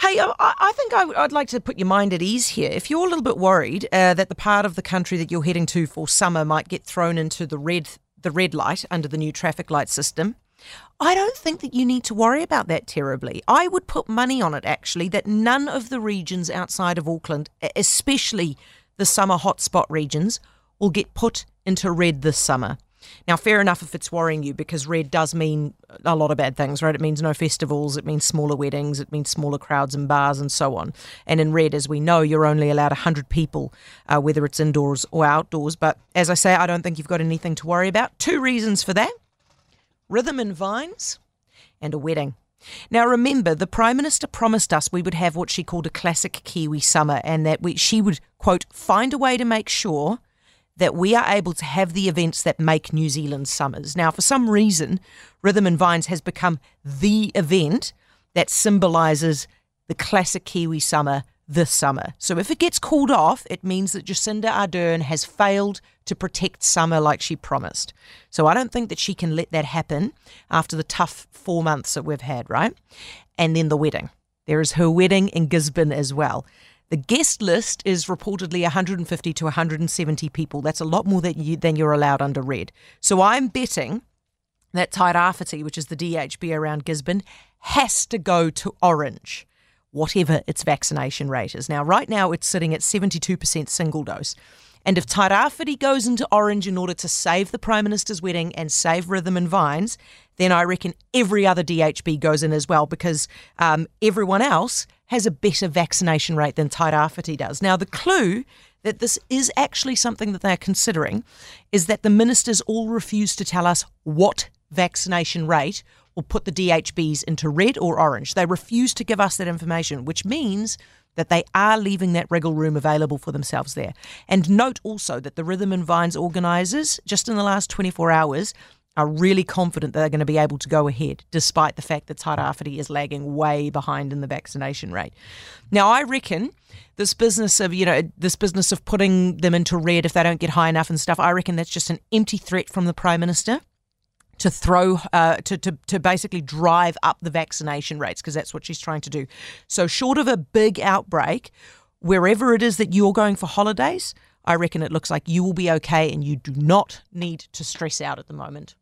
Hey, I, I think I, would like to put your mind at ease here. If you're a little bit worried uh, that the part of the country that you're heading to for summer might get thrown into the red the red light under the new traffic light system, I don't think that you need to worry about that terribly. I would put money on it actually that none of the regions outside of Auckland, especially the summer hotspot regions, will get put into red this summer. Now, fair enough if it's worrying you because red does mean a lot of bad things, right? It means no festivals, it means smaller weddings, it means smaller crowds and bars and so on. And in red, as we know, you're only allowed 100 people, uh, whether it's indoors or outdoors. But as I say, I don't think you've got anything to worry about. Two reasons for that rhythm and vines and a wedding. Now, remember, the Prime Minister promised us we would have what she called a classic Kiwi summer and that we, she would, quote, find a way to make sure that we are able to have the events that make New Zealand summers. Now, for some reason, Rhythm and Vines has become the event that symbolises the classic Kiwi summer this summer. So if it gets called off, it means that Jacinda Ardern has failed to protect summer like she promised. So I don't think that she can let that happen after the tough four months that we've had, right? And then the wedding. There is her wedding in Gisborne as well. The guest list is reportedly 150 to 170 people. That's a lot more than, you, than you're allowed under red. So I'm betting that Tairāwhiti, which is the DHB around Gisborne, has to go to orange, whatever its vaccination rate is. Now, right now, it's sitting at 72% single dose. And if Tairāwhiti goes into orange in order to save the Prime Minister's wedding and save Rhythm and Vines, then I reckon every other DHB goes in as well because um, everyone else has a better vaccination rate than Tairāwhiti does. Now, the clue that this is actually something that they're considering is that the ministers all refuse to tell us what vaccination rate will put the DHBs into red or orange. They refuse to give us that information, which means that they are leaving that wriggle room available for themselves there. And note also that the Rhythm and Vines organisers, just in the last 24 hours, are really confident that they're going to be able to go ahead, despite the fact that Tairāwhiti is lagging way behind in the vaccination rate. Now, I reckon this business of, you know, this business of putting them into red if they don't get high enough and stuff, I reckon that's just an empty threat from the Prime Minister to throw uh, to, to to basically drive up the vaccination rates because that's what she's trying to do. So short of a big outbreak, wherever it is that you're going for holidays, I reckon it looks like you will be okay and you do not need to stress out at the moment.